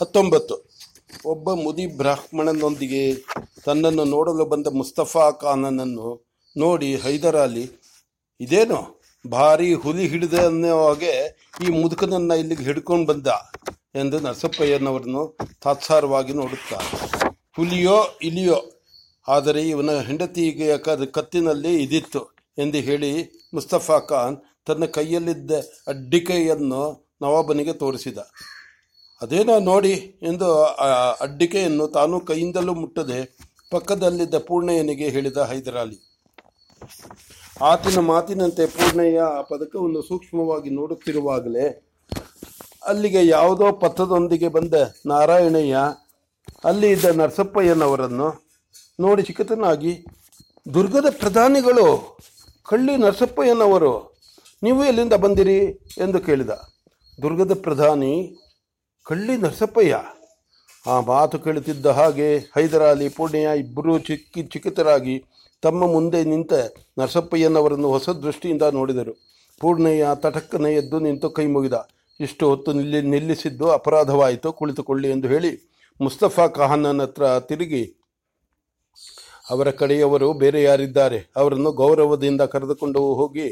ಹತ್ತೊಂಬತ್ತು. ಒಬ್ಬ ಮುದಿ ಬ್ರಾಹ್ಮಣನೊಂದಿಗೆ ತನ್ನನ್ನು ನೋಡಲು ಬಂದ ಮುಸ್ತಫಾ ಖಾನನನ್ನು ನೋಡಿ ಹೈದರಾಲಿ, ಇದೇನು? ಭಾರಿ ಹುಲಿ ಹಿಡಿದ ಹಾಗೆ ಈ ಮುದುಕನನ್ನು ಇಲ್ಲಿಗೆ ಹಿಡ್ಕೊಂಡು ಬಂದ? ಎಂದು ನರಸಪ್ಪಯ್ಯನವರನ್ನು ತಾತ್ಸಾರವಾಗಿ ನೋಡುತ್ತಾರೆ. ಹುಲಿಯೋ, ಇಲಿಯೋ, ಆದರೆ ಇವನ ಹೆಂಡತಿಗೆ ಕತ್ತಿನಲ್ಲಿ ಇದಿತ್ತು ಎಂದು ಹೇಳಿ ಮುಸ್ತಫಾ ಖಾನ್ ತನ್ನ ಕೈಯಲ್ಲಿದ್ದ ಅಡ್ಡಿಕೆಯನ್ನು ನವಾಬನಿಗೆ ತೋರಿಸಿದ. ಅದೇನೋ ನೋಡಿ ಎಂದು ಅಡ್ಡಿಕೆಯನ್ನು ತಾನು ಕೈಯಿಂದಲೂ ಮುಟ್ಟದೆ ಪಕ್ಕದಲ್ಲಿದ್ದ ಪೂರ್ಣಯ್ಯನಿಗೆ ಹೇಳಿದ ಹೈದರಾಲಿ. ಆತನ ಮಾತಿನಂತೆ ಪೂರ್ಣಯ್ಯ ಆ ಪದಕವನ್ನು ಸೂಕ್ಷ್ಮವಾಗಿ ನೋಡುತ್ತಿರುವಾಗಲೇ ಅಲ್ಲಿಗೆ ಯಾವುದೋ ಪಥದೊಂದಿಗೆ ಬಂದ ನಾರಾಯಣಯ್ಯ, ಅಲ್ಲಿ ಇದ್ದ ನರಸಪ್ಪಯ್ಯನವರನ್ನು ನೋಡಿ ಚಿಕ್ಕತನಾಗಿ, ದುರ್ಗದ ಪ್ರಧಾನಿಗಳು, ಕಳ್ಳಿ ನರಸಪ್ಪಯ್ಯನವರು, ನೀವು ಎಲ್ಲಿಂದ ಬಂದಿರಿ? ಎಂದು ಕೇಳಿದ. ದುರ್ಗದ ಪ್ರಧಾನಿ ಕಳ್ಳಿ ನರಸಪ್ಪಯ್ಯ. ಆ ಮಾತು ಕೇಳುತ್ತಿದ್ದ ಹಾಗೆ ಹೈದರಾಲಿ ಪೂರ್ಣಯ್ಯ ಇಬ್ಬರೂ ಚಿಕ್ಕಿ ಚಿಕಿತರಾಗಿ ತಮ್ಮ ಮುಂದೆ ನಿಂತ ನರಸಪ್ಪಯ್ಯನವರನ್ನು ಹೊಸ ದೃಷ್ಟಿಯಿಂದ ನೋಡಿದರು. ಪೂರ್ಣಯ್ಯ ತಟಕ್ಕನೆ ಎದ್ದು ನಿಂತು ಕೈ ಮುಗಿದ. ಇಷ್ಟು ಹೊತ್ತು ನಿಲ್ಲಿ ನಿಲ್ಲಿಸಿದ್ದು ಅಪರಾಧವಾಯಿತು, ಕುಳಿತುಕೊಳ್ಳಿ ಎಂದು ಹೇಳಿ ಮುಸ್ತಫಾ ಖಾನನ ಹತ್ರ ತಿರುಗಿ, ಅವರ ಕಡೆಯವರು ಬೇರೆ ಯಾರಿದ್ದಾರೆ? ಅವರನ್ನು ಗೌರವದಿಂದ ಕರೆದುಕೊಂಡು ಹೋಗಿ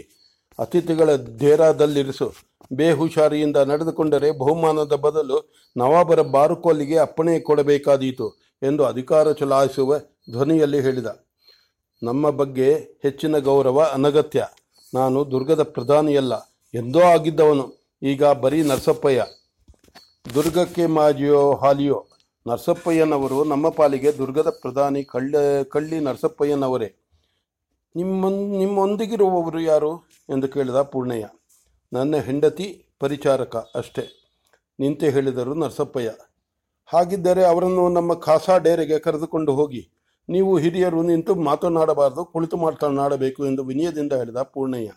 ಅತಿಥಿಗಳ ಡೇರಾದಲ್ಲಿರಿಸು ಬೇಹುಷಾರಿಯಿಂದ ನಡೆದುಕೊಂಡರೆ ಬಹುಮಾನದ ಬದಲು ನವಾಬರ ಬಾರುಕೋಲಿಗೆ ಅಪ್ಪಣೆ ಕೊಡಬೇಕಾದೀತು ಎಂದು ಅಧಿಕಾರ ಚಲಾಯಿಸುವ ಧ್ವನಿಯಲ್ಲಿ ಹೇಳಿದ. ನಮ್ಮ ಬಗ್ಗೆ ಹೆಚ್ಚಿನ ಗೌರವ ಅನಗತ್ಯ. ನಾನು ದುರ್ಗದ ಪ್ರಧಾನಿಯಲ್ಲ, ಎಂದೋ ಆಗಿದ್ದವನು. ಈಗ ಬರೀ ನರಸಪ್ಪಯ್ಯ. ದುರ್ಗಕ್ಕೆ ಮಾಜಿಯೋ ಹಾಲಿಯೋ. ನರಸಪ್ಪಯ್ಯನವರು ನಮ್ಮ ಪಾಲಿಗೆ ದುರ್ಗದ ಪ್ರಧಾನಿ ಕಳ್ಳ, ಕಳ್ಳಿ ನರಸಪ್ಪಯ್ಯನವರೇ. ನಿಮ್ಮ ನಿಮ್ಮೊಂದಿಗಿರುವವರು ಯಾರು? ಎಂದು ಕೇಳಿದ ಪೂರ್ಣಯ್ಯ. ನನ್ನ ಹೆಂಡತಿ ಪರಿಚಾರಕ ಅಷ್ಟೇ. ನಿಂತೆ ಹೇಳಿದರು ನರಸಪ್ಪಯ್ಯ. ಹಾಗಿದ್ದರೆ ಅವರನ್ನು ನಮ್ಮ ಖಾಸಾ ಡೇರೆಗೆ ಕರೆದುಕೊಂಡು ಹೋಗಿ. ನೀವು ಹಿರಿಯರು ನಿಂತು ಮಾತನಾಡಬಾರದು, ಕುಳಿತು ಮಾತನಾಡಬೇಕು ಎಂದು ವಿನಯದಿಂದ ಹೇಳಿದ ಪೂರ್ಣಯ್ಯ.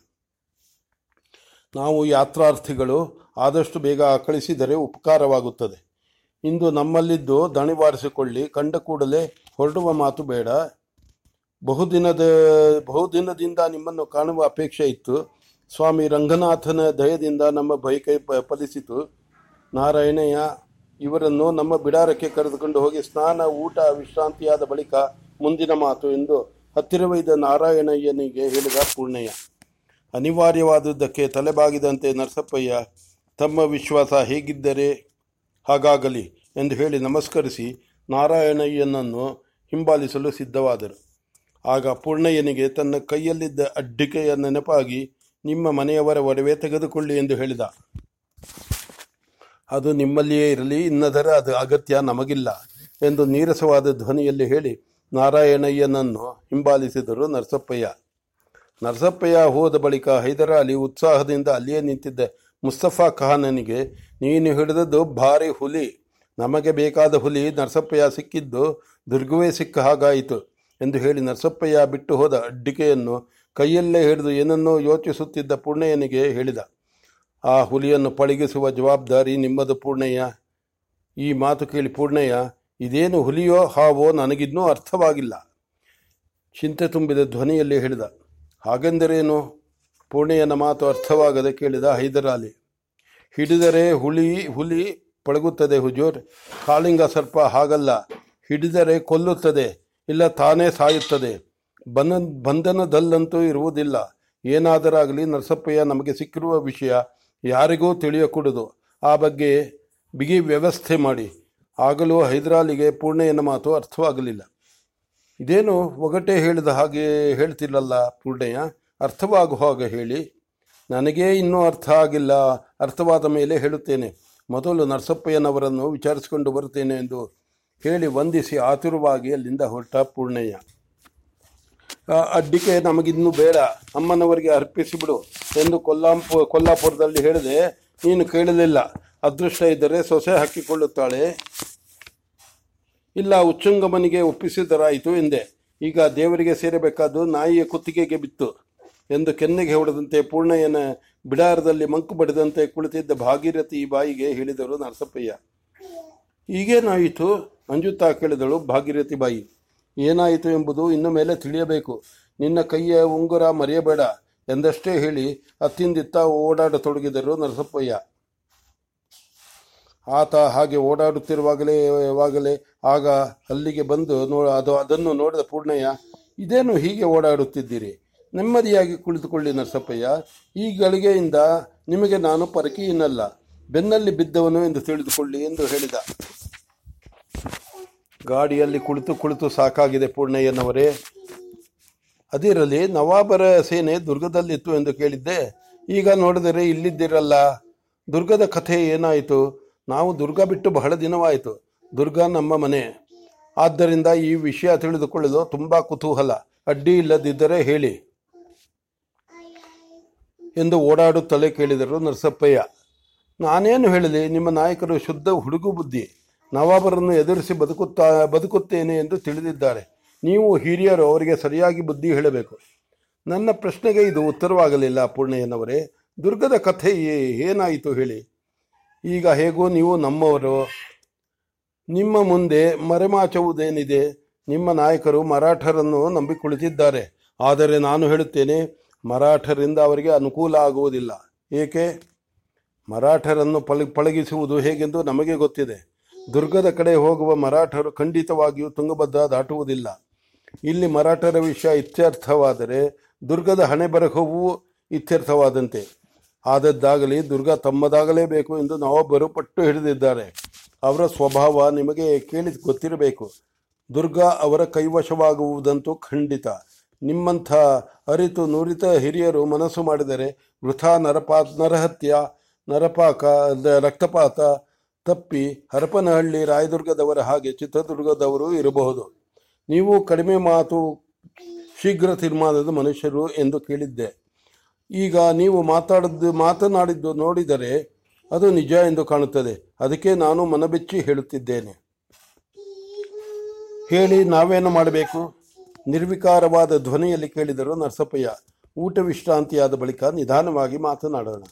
ನಾವು ಯಾತ್ರಾರ್ಥಿಗಳು ಆದಷ್ಟು ಬೇಗ ಕಳಿಸಿದರೆ ಉಪಕಾರವಾಗುತ್ತದೆ. ಇಂದು ನಮ್ಮಲ್ಲಿದ್ದು ದಣಿವಾರಿಸಿಕೊಳ್ಳಿ ಕಂಡ ಕೂಡಲೇ ಹೊರಡುವ ಮಾತು ಬೇಡ. ಬಹುದಿನದ, ಬಹುದಿನದಿಂದ ನಿಮ್ಮನ್ನು ಕಾಣುವ ಅಪೇಕ್ಷೆ ಇತ್ತು. ಸ್ವಾಮಿ ರಂಗನಾಥನ ದಯದಿಂದ ನಮ್ಮ ಬೈಕೈ ಫಲಿಸಿತು. ನಾರಾಯಣಯ್ಯ, ಇವರನ್ನು ನಮ್ಮ ಬಿಡಾರಕ್ಕೆ ಕರೆದುಕೊಂಡು ಹೋಗಿ ಸ್ನಾನ, ಊಟ, ವಿಶ್ರಾಂತಿಯಾದ ಬಳಿಕ ಮುಂದಿನ ಮಾತು ಎಂದು ಹತ್ತಿರವೈದ ನಾರಾಯಣಯ್ಯನಿಗೆ ಹೇಳಿದ ಪೂರ್ಣಯ್ಯ. ಅನಿವಾರ್ಯವಾದುದಕ್ಕೆ ತಲೆಬಾಗಿದಂತೆ ನರಸಪ್ಪಯ್ಯ, ತಮ್ಮ ವಿಶ್ವಾಸ ಹೇಗಿದ್ದರೆ ಹಾಗಾಗಲಿ ಎಂದು ಹೇಳಿ ನಮಸ್ಕರಿಸಿ ನಾರಾಯಣಯ್ಯನನ್ನು ಹಿಂಬಾಲಿಸಲು ಸಿದ್ಧವಾದರು. ಆಗ ಪೂರ್ಣಯ್ಯನಿಗೆ ತನ್ನ ಕೈಯಲ್ಲಿದ್ದ ಅಡ್ಡಿಕೆಯ ನೆನಪಾಗಿ ನಿಮ್ಮ ಮನೆಯವರ ಒಡವೆ ತೆಗೆದುಕೊಳ್ಳಿ ಎಂದು ಹೇಳಿದ. ಅದು ನಿಮ್ಮಲ್ಲಿಯೇ ಇರಲಿ, ಇನ್ನದರ ಅದು ಅಗತ್ಯ ನಮಗಿಲ್ಲ ಎಂದು ನೀರಸವಾದ ಧ್ವನಿಯಲ್ಲಿ ಹೇಳಿ ನಾರಾಯಣಯ್ಯನನ್ನು ಹಿಂಬಾಲಿಸಿದರು ನರಸಪ್ಪಯ್ಯ. ನರಸಪ್ಪಯ್ಯ ಹೋದ ಬಳಿಕ ಹೈದರಾಲಿ ಉತ್ಸಾಹದಿಂದ ಅಲ್ಲಿಯೇ ನಿಂತಿದ್ದ. ಮುಸ್ತಫಾ ಖಾನನಿಗೆ, ನೀನು ಹಿಡಿದದ್ದು ಭಾರಿ ಹುಲಿ, ನಮಗೆ ಬೇಕಾದ ಹುಲಿ ನರಸಪ್ಪಯ್ಯ ಸಿಕ್ಕಿದ್ದು ದುರ್ಗವೇ ಸಿಕ್ಕ ಹಾಗಾಯಿತು ಎಂದು ಹೇಳಿ ನರಸಪ್ಪಯ್ಯ ಬಿಟ್ಟು ಹೋದ ಅಡ್ಡಿಕೆಯನ್ನು ಕೈಯಲ್ಲೇ ಹಿಡಿದು ಏನನ್ನೋ ಯೋಚಿಸುತ್ತಿದ್ದ ಪೂರ್ಣಯ್ಯನಿಗೆ ಹೇಳಿದ, ಆ ಹುಲಿಯನ್ನು ಪಳಗಿಸುವ ಜವಾಬ್ದಾರಿ ನಿಮ್ಮದು ಪೂರ್ಣಯ್ಯ. ಈ ಮಾತು ಕೇಳಿ ಪೂರ್ಣಯ್ಯ, ಇದೇನು ಹುಲಿಯೋ ಹಾವೋ ನನಗಿನ್ನೂ ಅರ್ಥವಾಗಿಲ್ಲ. ಚಿಂತೆ ತುಂಬಿದ ಧ್ವನಿಯಲ್ಲಿ ಹೇಳಿದ, ಹಾಗೆಂದರೇನು? ಪೂರ್ಣಯ್ಯನ ಮಾತು ಅರ್ಥವಾಗದೆ ಕೇಳಿದ ಹೈದರಾಲಿ. ಹಿಡಿದರೆ ಹುಲಿ ಹುಲಿ ಪಳಗುತ್ತದೆ ಹುಜೂರ್. ಕಾಳಿಂಗ ಸರ್ಪ ಹಾಗಲ್ಲ. ಹಿಡಿದರೆ ಕೊಲ್ಲುತ್ತದೆ. ಇಲ್ಲ ತಾನೇ ಸಾಯುತ್ತದೆ. ಬನ ಬಂಧನದಲ್ಲಂತೂ ಇರುವುದಿಲ್ಲ. ಏನಾದರಾಗಲಿ ನರಸಪ್ಪಯ್ಯ ನಮಗೆ ಸಿಕ್ಕಿರುವ ವಿಷಯ ಯಾರಿಗೂ ತಿಳಿಯಕೂಡದು. ಆ ಬಗ್ಗೆ ಬಿಗಿ ವ್ಯವಸ್ಥೆ ಮಾಡಿ. ಆಗಲೂ ಹೈದರಾಲಿಗೆ ಪೂರ್ಣಯ್ಯನ ಮಾತು ಅರ್ಥವಾಗಲಿಲ್ಲ. ಇದೇನು ಒಗಟೆ ಹೇಳಿದ ಹಾಗೆ ಹೇಳ್ತಿಲ್ಲಲ್ಲ ಪೂರ್ಣಯ್ಯ ಅರ್ಥವಾಗುವ ಹಾಗೆ ಹೇಳಿ. ನನಗೇ ಇನ್ನೂ ಅರ್ಥ ಆಗಿಲ್ಲ. ಅರ್ಥವಾದ ಮೇಲೆ ಹೇಳುತ್ತೇನೆ. ಮೊದಲು ನರಸಪ್ಪಯ್ಯನವರನ್ನು ವಿಚಾರಿಸಿಕೊಂಡು ಬರುತ್ತೇನೆ ಎಂದು ಹೇಳಿ ವಂದಿಸಿ ಆತುರವಾಗಿ ಅಲ್ಲಿಂದ ಹೊರಟ ಪೂರ್ಣಯ್ಯ ಅಡ್ಡಿಕೆ ನಮಗಿನ್ನೂ ಬೇಡ. ಅಮ್ಮನವರಿಗೆ ಅರ್ಪಿಸಿಬಿಡು ಎಂದು ಕೊಲ್ಲಾಂಪು ಕೊಲ್ಲಾಪುರದಲ್ಲಿ ಹೇಳಿದೆ. ನೀನು ಕೇಳಲಿಲ್ಲ. ಅದೃಷ್ಟ ಇದ್ದರೆ ಸೊಸೆ ಹಾಕಿಕೊಳ್ಳುತ್ತಾಳೆ. ಇಲ್ಲ, ಉಚ್ಚುಂಗಮನಿಗೆ ಒಪ್ಪಿಸಿದರಾಯಿತು ಎಂದೆ. ಈಗ ದೇವರಿಗೆ ಸೇರಬೇಕಾದ್ದು ನಾಯಿಯ ಕುತ್ತಿಗೆಗೆ ಬಿತ್ತು ಎಂದು ಕೆನ್ನೆಗೆ ಹೊಡೆದಂತೆ ಪೂರ್ಣಯ್ಯನ ಬಿಡಾರದಲ್ಲಿ ಮಂಕು ಬಡಿದಂತೆ ಕುಳಿತಿದ್ದ ಭಾಗೀರಥಿ ಬಾಯಿಗೆ ಹೇಳಿದರು ನರಸಪ್ಪಯ್ಯ. ಈಗೇನಾಯಿತು? ಅಂಜುತಾ ಕೇಳಿದಳು ಭಾಗೀರಥಿ ಬಾಯಿ. ಏನಾಯಿತು ಎಂಬುದು ಇನ್ನು ಮೇಲೆ ತಿಳಿಯಬೇಕು. ನಿನ್ನ ಕೈಯ ಉಂಗುರ ಮರೆಯಬೇಡ ಎಂದಷ್ಟೇ ಹೇಳಿ ಅತ್ತಿಂದಿತ್ತ ಓಡಾಡತೊಡಗಿದರು ನರಸಪ್ಪಯ್ಯ. ಆತ ಹಾಗೆ ಓಡಾಡುತ್ತಿರುವಾಗಲೇ, ಯಾವಾಗಲೇ ಆಗ ಅಲ್ಲಿಗೆ ಬಂದು ನೋ, ಅದು, ಅದನ್ನು ನೋಡಿದ ಪೂರ್ಣಯ್ಯ, ಇದೇನು ಹೀಗೆ ಓಡಾಡುತ್ತಿದ್ದೀರಿ? ನೆಮ್ಮದಿಯಾಗಿ ಕುಳಿತುಕೊಳ್ಳಿ ನರಸಪ್ಪಯ್ಯ. ಈ ಗಳಿಗೆಯಿಂದ ನಿಮಗೆ ನಾನು ಪರಕೀಯನಲ್ಲ. ಬೆನ್ನಲ್ಲಿ ಬಿದ್ದವನು ಎಂದು ತಿಳಿದುಕೊಳ್ಳಿ ಎಂದು ಹೇಳಿದ. ಗಾಡಿಯಲ್ಲಿ ಕುಳಿತು ಕುಳಿತು ಸಾಕಾಗಿದೆ ಪೂರ್ಣಯ್ಯನವರೇ. ಅದಿರಲಿ, ನವಾಬರ ಸೇನೆ ದುರ್ಗದಲ್ಲಿತ್ತು ಎಂದು ಕೇಳಿದ್ದೆ. ಈಗ ನೋಡಿದರೆ ಇಲ್ಲಿದ್ದಿರಲ್ಲ. ದುರ್ಗದ ಕಥೆ ಏನಾಯಿತು? ನಾವು ದುರ್ಗ ಬಿಟ್ಟು ಬಹಳ ದಿನವಾಯಿತು. ದುರ್ಗ ನಮ್ಮ ಮನೆ. ಆದ್ದರಿಂದ ಈ ವಿಷಯ ತಿಳಿದುಕೊಳ್ಳಲು ತುಂಬ ಕುತೂಹಲ. ಅಡ್ಡಿ ಇಲ್ಲದಿದ್ದರೆ ಹೇಳಿ. ಎಂದು ಓಡಾಡುತ್ತಲೇ ಕೇಳಿದರು ನರಸಪ್ಪಯ್ಯ. ನಾನೇನು ಹೇಳಲಿ? ನಿಮ್ಮ ನಾಯಕರು ಶುದ್ಧ ಹುಡುಗು ಬುದ್ಧಿ. ನವಾಬರನ್ನು ಎದುರಿಸಿ ಬದುಕುತ್ತಾ, ಬದುಕುತ್ತೇನೆ ಎಂದು ತಿಳಿದಿದ್ದಾರೆ. ನೀವು ಹಿರಿಯರು, ಅವರಿಗೆ ಸರಿಯಾಗಿ ಬುದ್ಧಿ ಹೇಳಬೇಕು. ನನ್ನ ಪ್ರಶ್ನೆಗೆ ಇದು ಉತ್ತರವಾಗಲಿಲ್ಲ ಪೂರ್ಣಯ್ಯನವರೇ. ದುರ್ಗದ ಕಥೆ ಏನಾಯಿತು ಹೇಳಿ? ಈಗ ಹೇಗೋ ನೀವು ನಮ್ಮವರು. ನಿಮ್ಮ ಮುಂದೆ ಮರೆಮಾಚುವುದೇನಿದೆ? ನಿಮ್ಮ ನಾಯಕರು ಮರಾಠರನ್ನು ನಂಬಿ ಕುಳಿತಿದ್ದಾರೆ ಆದರೆ ನಾನು ಹೇಳುತ್ತೇನೆ, ಮರಾಠರಿಂದ ಅವರಿಗೆ ಅನುಕೂಲ ಆಗುವುದಿಲ್ಲ. ಏಕೆ? ಮರಾಠರನ್ನು ಪಳ, ಪಳಗಿಸುವುದು ಹೇಗೆಂದು ನಮಗೆ ಗೊತ್ತಿದೆ. ದುರ್ಗದ ಕಡೆ ಹೋಗುವ ಮರಾಠರು ಖಂಡಿತವಾಗಿಯೂ ತುಂಗಭದ್ರಾ ದಾಟುವುದಿಲ್ಲ. ಇಲ್ಲಿ ಮರಾಠರ ವಿಷಯ ಇತ್ಯರ್ಥವಾದರೆ ದುರ್ಗದ ಹಣೆ ಬರಹವೂ ಇತ್ಯರ್ಥವಾದಂತೆ. ಆದದ್ದಾಗಲಿ ದುರ್ಗ ತಮ್ಮದಾಗಲೇಬೇಕು ಎಂದು ನಾವೊಬ್ಬರು ಪಟ್ಟು ಹಿಡಿದಿದ್ದಾರೆ. ಅವರ ಸ್ವಭಾವ ನಿಮಗೆ ಕೇಳಿ ಗೊತ್ತಿರಬೇಕು. ದುರ್ಗ ಅವರ ಕೈವಶವಾಗುವುದಂತೂ ಖಂಡಿತ. ನಿಮ್ಮಂಥ ಅರಿತು ನುರಿತ ಹಿರಿಯರು ಮನಸ್ಸು ಮಾಡಿದರೆ ವೃಥಾ ನರಪಾ ನರಹತ್ಯ, ನರಪಾಕ ರಕ್ತಪಾತ ತಪ್ಪಿ ಹರಪನಹಳ್ಳಿ ರಾಯದುರ್ಗದವರ ಹಾಗೆ ಚಿತ್ರದುರ್ಗದವರು ಇರಬಹುದು. ನೀವು ಕಡಿಮೆ ಮಾತು ಶೀಘ್ರ ತೀರ್ಮಾನದ ಮನುಷ್ಯರು ಎಂದು ಕೇಳಿದ್ದೆ. ಈಗ ನೀವು ಮಾತಾಡದ್ದು, ಮಾತನಾಡಿದ್ದು ನೋಡಿದರೆ ಅದು ನಿಜ ಎಂದು ಕಾಣುತ್ತದೆ. ಅದಕ್ಕೆ ನಾನು ಮನಬೆಚ್ಚಿ ಹೇಳುತ್ತಿದ್ದೇನೆ. ಹೇಳಿ, ನಾವೇನು ಮಾಡಬೇಕು? ನಿರ್ವಿಕಾರವಾದ ಧ್ವನಿಯಲ್ಲಿ ಕೇಳಿದರು ನರಸಪ್ಪಯ್ಯ. ಊಟ ವಿಶ್ರಾಂತಿಯಾದ ಬಳಿಕ ನಿಧಾನವಾಗಿ ಮಾತನಾಡೋಣ.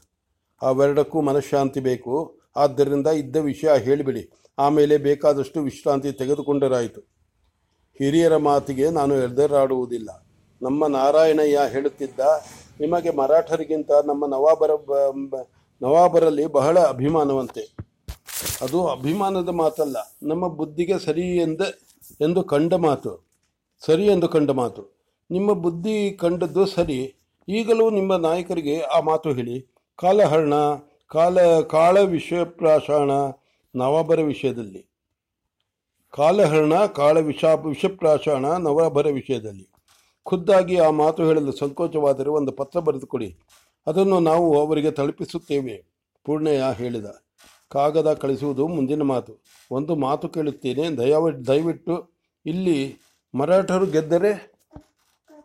ಅವೆರಡಕ್ಕೂ ಮನಃಶಾಂತಿ ಬೇಕು. ಆದ್ದರಿಂದ ಇದ್ದ ವಿಷಯ ಹೇಳಿಬಿಡಿ. ಆಮೇಲೆ ಬೇಕಾದಷ್ಟು ವಿಶ್ರಾಂತಿ ತೆಗೆದುಕೊಂಡರಾಯಿತು. ಹಿರಿಯರ ಮಾತಿಗೆ ನಾನು ಎದುರಾಡುವುದಿಲ್ಲ. ನಮ್ಮ ನಾರಾಯಣಯ್ಯ ಹೇಳುತ್ತಿದ್ದ, ನಿಮಗೆ ಮರಾಠರಿಗಿಂತ ನಮ್ಮ ನವಾಬರ ನವಾಬರಲ್ಲಿ ಬಹಳ ಅಭಿಮಾನವಂತೆ. ಅದು ಅಭಿಮಾನದ ಮಾತಲ್ಲ, ನಮ್ಮ ಬುದ್ಧಿಗೆ ಸರಿ ಎಂದ, ಎಂದು ಕಂಡ ಮಾತು. ಸರಿ ಎಂದು ಕಂಡ ಮಾತು. ನಿಮ್ಮ ಬುದ್ಧಿ ಕಂಡದ್ದು ಸರಿ. ಈಗಲೂ ನಿಮ್ಮ ನಾಯಕರಿಗೆ ಆ ಮಾತು ಹೇಳಿ. ಕಾಲಹರಣ ಕಾಲ ಕಾಳ ವಿಷಪ್ರಾಶಾಣ ನವಾಭರ ವಿಷಯದಲ್ಲಿ. ಕಾಲಹರಣ ಕಾಳ ವಿಷ, ವಿಷಪ್ರಾಶಾಣ ನವಾಭರ ವಿಷಯದಲ್ಲಿ. ಖುದ್ದಾಗಿ ಆ ಮಾತು ಹೇಳಲು ಸಂಕೋಚವಾದರೆ ಒಂದು ಪತ್ರ ಬರೆದುಕೊಡಿ. ಅದನ್ನು ನಾವು ಅವರಿಗೆ ತಲುಪಿಸುತ್ತೇವೆ ಪೂರ್ಣಯ್ಯ ಹೇಳಿದ. ಕಾಗದ ಕಳಿಸುವುದು ಮುಂದಿನ ಮಾತು. ಒಂದು ಮಾತು ಕೇಳುತ್ತೇನೆ, ದಯವ, ದಯವಿಟ್ಟು ಇಲ್ಲಿ ಮರಾಠರು ಗೆದ್ದರೆ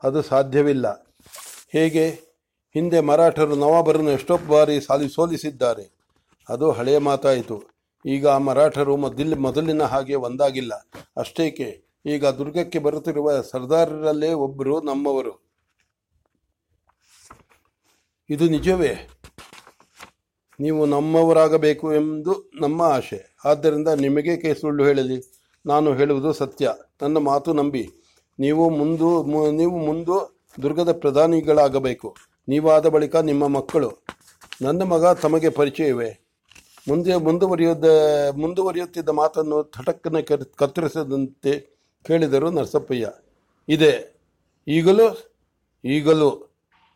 ಅದು ಸಾಧ್ಯವಿಲ್ಲ. ಹೇಗೆ? ಹಿಂದೆ ಮರಾಠರು ನವಾಬರನ್ನು ಎಷ್ಟೋ ಬಾರಿ ಸಾಲಿ ಸೋಲಿಸಿದ್ದಾರೆ. ಅದು ಹಳೆಯ ಮಾತಾಯಿತು. ಈಗ ಮರಾಠರು ಮೊದಲ ಮೊದಲಿನ ಹಾಗೆ ಒಂದಾಗಿಲ್ಲ. ಅಷ್ಟೇಕೆ, ಈಗ ದುರ್ಗಕ್ಕೆ ಬರುತ್ತಿರುವ ಸರ್ದಾರರಲ್ಲೇ ಒಬ್ಬರು ನಮ್ಮವರು. ಇದು ನಿಜವೇ? ನೀವು ನಮ್ಮವರಾಗಬೇಕು ಎಂದು ನಮ್ಮ ಆಶೆ. ಆದ್ದರಿಂದ ನಿಮಗೆ ಸುಳ್ಳು ಹೇಳಲಿ. ನಾನು ಹೇಳುವುದು ಸತ್ಯ. ನನ್ನ ಮಾತು ನಂಬಿ. ನೀವು ಮುಂದು ನೀವು ಮುಂದು ದುರ್ಗದ ಪ್ರಧಾನಿಗಳಾಗಬೇಕು. ನೀವಾದ ಬಳಿಕ ನಿಮ್ಮ ಮಕ್ಕಳು, ನನ್ನ ಮಗ ತಮಗೆ ಪರಿಚಯವೇ? ಮುಂದೆ ಮುಂದುವರಿಯುದ, ಮುಂದುವರಿಯುತ್ತಿದ್ದ ಮಾತನ್ನು ಥಟಕ್ಕನೆ ಕತ್ತರಿಸದಂತೆ ಕೇಳಿದರು ನರಸಪ್ಪಯ್ಯ. ಇದೆ, ಈಗಲೂ ಈಗಲೂ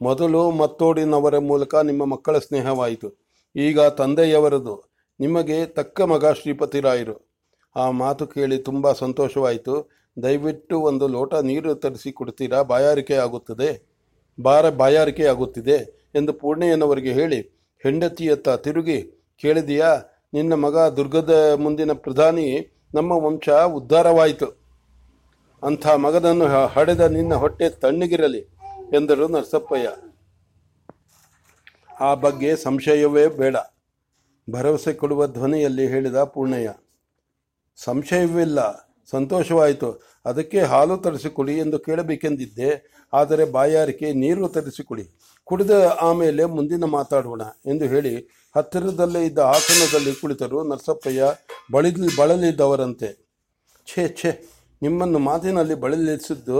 ಮೊದಲು ಮತ್ತೋಡಿನವರ ಮೂಲಕ ನಿಮ್ಮ ಮಕ್ಕಳ ಸ್ನೇಹವಾಯಿತು. ಈಗ ತಂದೆಯವರದು, ನಿಮಗೆ ತಕ್ಕ ಮಗ ಶ್ರೀಪತಿ ರಾಯರು ಆ ಮಾತು ಕೇಳಿ ತುಂಬ ಸಂತೋಷವಾಯಿತು. ದಯವಿಟ್ಟು ಒಂದು ಲೋಟ ನೀರು ತರಿಸಿ ಕೊಡ್ತೀರಾ? ಬಾಯಾರಿಕೆ ಆಗುತ್ತದೆ. ಬಾರ ಬಾಯಾರಿಕೆ ಆಗುತ್ತಿದೆ ಎಂದು ಪೂರ್ಣಯ್ಯನವರಿಗೆ ಹೇಳಿ, ಹೆಂಡತಿಯತ್ತ ತಿರುಗಿ ಕೇಳಿದೆಯಾ, ನಿನ್ನ ಮಗ ದುರ್ಗದ ಮುಂದಿನ ಪ್ರಧಾನಿ, ನಮ್ಮ ವಂಶ ಉದ್ಧಾರವಾಯಿತು. ಅಂಥ ಮಗನನ್ನು ಹಡೆದ ನಿನ್ನ ಹೊಟ್ಟೆ ತಣ್ಣಗಿರಲಿ ಎಂದರು ನರಸಪ್ಪಯ್ಯ. ಆ ಬಗ್ಗೆ ಸಂಶಯವೇ ಬೇಡ. ಭರವಸೆ ಕೊಡುವ ಧ್ವನಿಯಲ್ಲಿ ಹೇಳಿದ ಪೂರ್ಣಯ್ಯ. ಸಂಶಯವಿಲ್ಲ ಸಂತೋಷವಾಯಿತು. ಅದಕ್ಕೆ ಹಾಲು ತರಿಸಿಕೊಡಿ ಎಂದು ಕೇಳಬೇಕೆಂದಿದ್ದೆ, ಆದರೆ ಬಾಯಾರಿಕೆ ನೀರು ತರಿಸಿಕೊಡಿ. ಕುಡಿದ ಆಮೇಲೆ ಮುಂದಿನ ಮಾತಾಡೋಣ ಎಂದು ಹೇಳಿ ಹತ್ತಿರದಲ್ಲೇ ಇದ್ದ ಆಸನದಲ್ಲಿ ಕುಳಿತರು ನರಸಪ್ಪಯ್ಯ ಬಳಿ ಬಳಲಿದ್ದವರಂತೆ ಛೇ ಛೇ, ನಿಮ್ಮನ್ನು ಮಾತಿನಲ್ಲಿ ಬಳಲಿಸಿದ್ದು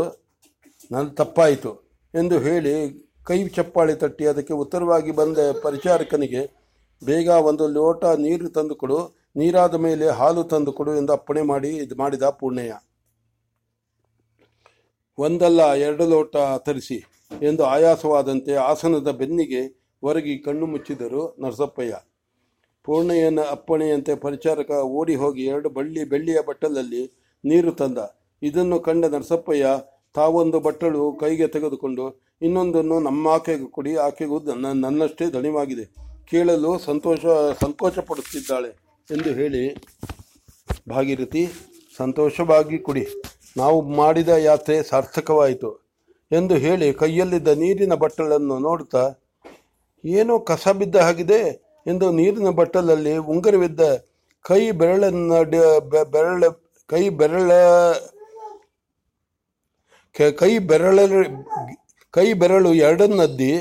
ನನ್ನ ತಪ್ಪಾಯಿತು ಎಂದು ಹೇಳಿ ಕೈ ಚಪ್ಪಾಳಿ ತಟ್ಟಿ ಅದಕ್ಕೆ ಉತ್ತರವಾಗಿ ಬಂದ ಪರಿಚಾರಕನಿಗೆ, ಬೇಗ ಒಂದು ಲೋಟ ನೀರು ತಂದುಕೊಡು, ನೀರಾದ ಮೇಲೆ ಹಾಲು ತಂದುಕೊಡು ಎಂದು ಅಪ್ಪಣೆ ಮಾಡಿ, ಇದು ಮಾಡಿದ ಪೂರ್ಣಯ್ಯ ಒಂದಲ್ಲ ಎರಡು ಲೋಟ ತರಿಸಿ ಎಂದು ಆಯಾಸವಾದಂತೆ ಆಸನದ ಬೆನ್ನಿಗೆ ಒರಗಿ ಕಣ್ಣು ಮುಚ್ಚಿದರು ನರಸಪ್ಪಯ್ಯ. ಪೂರ್ಣಯ್ಯನ ಅಪ್ಪಣೆಯಂತೆ ಪರಿಚಾರಕ ಓಡಿ ಹೋಗಿ ಎರಡು ಬಳ್ಳಿ ಬೆಳ್ಳಿಯ ಬಟ್ಟಲಲ್ಲಿ ನೀರು ತಂದ. ಇದನ್ನು ಕಂಡ ನರಸಪ್ಪಯ್ಯ, ತಾವೊಂದು ಬಟ್ಟಲು ಕೈಗೆ ತೆಗೆದುಕೊಂಡು, ಇನ್ನೊಂದನ್ನು ನಮ್ಮ ಆಕೆಗೆ ಕೊಡಿ, ಆಕೆಗೂ ನನ್ನ, ನನ್ನಷ್ಟೇ ದಣಿವಾಗಿದೆ. ಕೇಳಲು ಸಂತೋಷ ಸಂಕೋಚ ಪಡುತ್ತಿದ್ದಾಳೆ ಎಂದು ಹೇಳಿ, ಭಾಗೀರಥಿ, ಸಂತೋಷವಾಗಿ ಕುಡಿ. ನಾವು ಮಾಡಿದ ಯಾತ್ರೆ ಸಾರ್ಥಕವಾಯಿತು ಎಂದು ಹೇಳಿ ಕೈಯಲ್ಲಿದ್ದ ನೀರಿನ ಬಟ್ಟಲನ್ನು ನೋಡುತ್ತಾ, ಏನೋ ಕಸ ಬಿದ್ದ ಹಾಗಿದೆ ಎಂದು ನೀರಿನ ಬಟ್ಟಲಲ್ಲಿ ಉಂಗುರವಿದ್ದ ಕೈ ಬೆರಳನ್ನ ಬೆರಳ, ಕೈ ಬೆರಳ, ಕೆ- ಬೆರಳ ಕೈ ಬೆರಳು ಎರಡನ್ನದ್ದಿ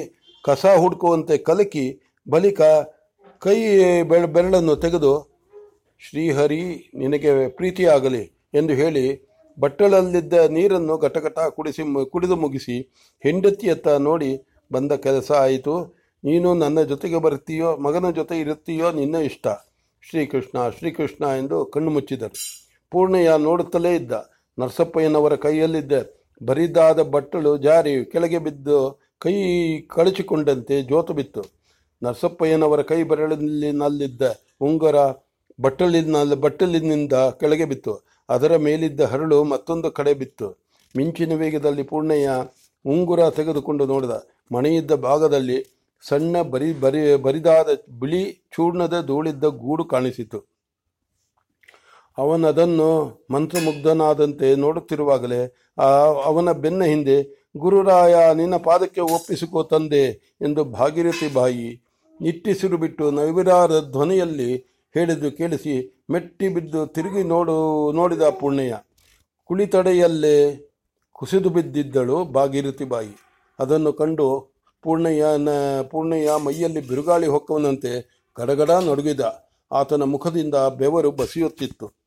ಕಸ ಹುಡುಕುವಂತೆ ಕಲಕಿ ಬಳಿಕ ಕೈ ಬೆರ ಬೆರಳನ್ನು ತೆಗೆದು, ಶ್ರೀಹರಿ, ನಿನಗೆ ಪ್ರೀತಿಯಾಗಲಿ ಎಂದು ಹೇಳಿ ಬಟ್ಟಲಲ್ಲಿದ್ದ ನೀರನ್ನು ಘಟಘಟ ಕುಡಿಸಿ ಕುಡಿದು ಮುಗಿಸಿ ಹೆಂಡತಿಯತ್ತ ನೋಡಿ ಬಂದ ಕೆಲಸ ಆಯಿತು. ನೀನು ನನ್ನ ಜೊತೆಗೆ ಬರ್ತೀಯೋ, ಮಗನ ಜೊತೆ ಇರುತ್ತೀಯೋ ನಿನ್ನ ಇಷ್ಟ. ಶ್ರೀಕೃಷ್ಣ ಶ್ರೀಕೃಷ್ಣ ಎಂದು ಕಣ್ಣು ಮುಚ್ಚಿದರು. ಪೂರ್ಣಯ್ಯ ನೋಡುತ್ತಲೇ ಇದ್ದ. ನರಸಪ್ಪಯ್ಯನವರ ಕೈಯಲ್ಲಿದ್ದ ಬರಿದಾದ ಬಟ್ಟಲು ಜಾರಿ ಕೆಳಗೆ ಬಿದ್ದು ಕೈ ಕಳಚಿಕೊಂಡಂತೆ ಜೋತು ಬಿತ್ತು. ನರಸಪ್ಪಯ್ಯನವರ ಕೈ ಬೆರಳಿನಲ್ಲಿದ್ದ ಉಂಗರ ಬಟ್ಟಲಿನ, ಬಟ್ಟಲಿನಿಂದ ಕೆಳಗೆ ಬಿತ್ತು. ಅದರ ಮೇಲಿದ್ದ ಹರಳು ಮತ್ತೊಂದು ಕಡೆ ಬಿತ್ತು. ಮಿಂಚಿನ ವೇಗದಲ್ಲಿ ಪೂರ್ಣಯ್ಯ ಉಂಗುರ ತೆಗೆದುಕೊಂಡು ನೋಡಿದ. ಮಣೆಯಿದ್ದ ಭಾಗದಲ್ಲಿ ಸಣ್ಣ ಬರಿ ಬರಿ ಬರಿದಾದ ಬಿಳಿ ಚೂರ್ಣದ ಧೂಳಿದ್ದ ಗೂಡು ಕಾಣಿಸಿತು. ಅವನದನ್ನು ಮಂತ್ರಮುಗ್ಧನಾದಂತೆ ನೋಡುತ್ತಿರುವಾಗಲೇ, ಆ, ಅವನ ಬೆನ್ನ ಹಿಂದೆ, ಗುರುರಾಯ, ನಿನ್ನ ಪಾದಕ್ಕೆ ಒಪ್ಪಿಸಿಕೋ ತಂದೆ ಎಂದು ಭಾಗೀರಥಿ ಬಾಯಿ ನಿಟ್ಟಿಸಿರು ಬಿಟ್ಟು ನವಿರಾರ ಧ್ವನಿಯಲ್ಲಿ ಹೇಳಿದ್ದು ಕೇಳಿಸಿ, ಮೆಟ್ಟಿ ಬಿದ್ದು ತಿರುಗಿ ನೋಡು, ನೋಡಿದ ಪುಣ್ಯ. ಕುಳಿತಡೆಯಲ್ಲೇ ಕುಸಿದು ಬಿದ್ದಿದ್ದಳು ಭಾಗೀರಥಿ ಬಾಯಿ. ಅದನ್ನು ಕಂಡು ಪೂರ್ಣಯ್ಯನ ಪೂರ್ಣಯ್ಯ ಮೈಯಲ್ಲಿ ಬಿರುಗಾಳಿ ಹೊಕ್ಕವನಂತೆ ಗಡಗಡ ನಡುಗಿದ. ಆತನ ಮುಖದಿಂದ ಬೆವರು ಬಸಿಯುತ್ತಿತ್ತು.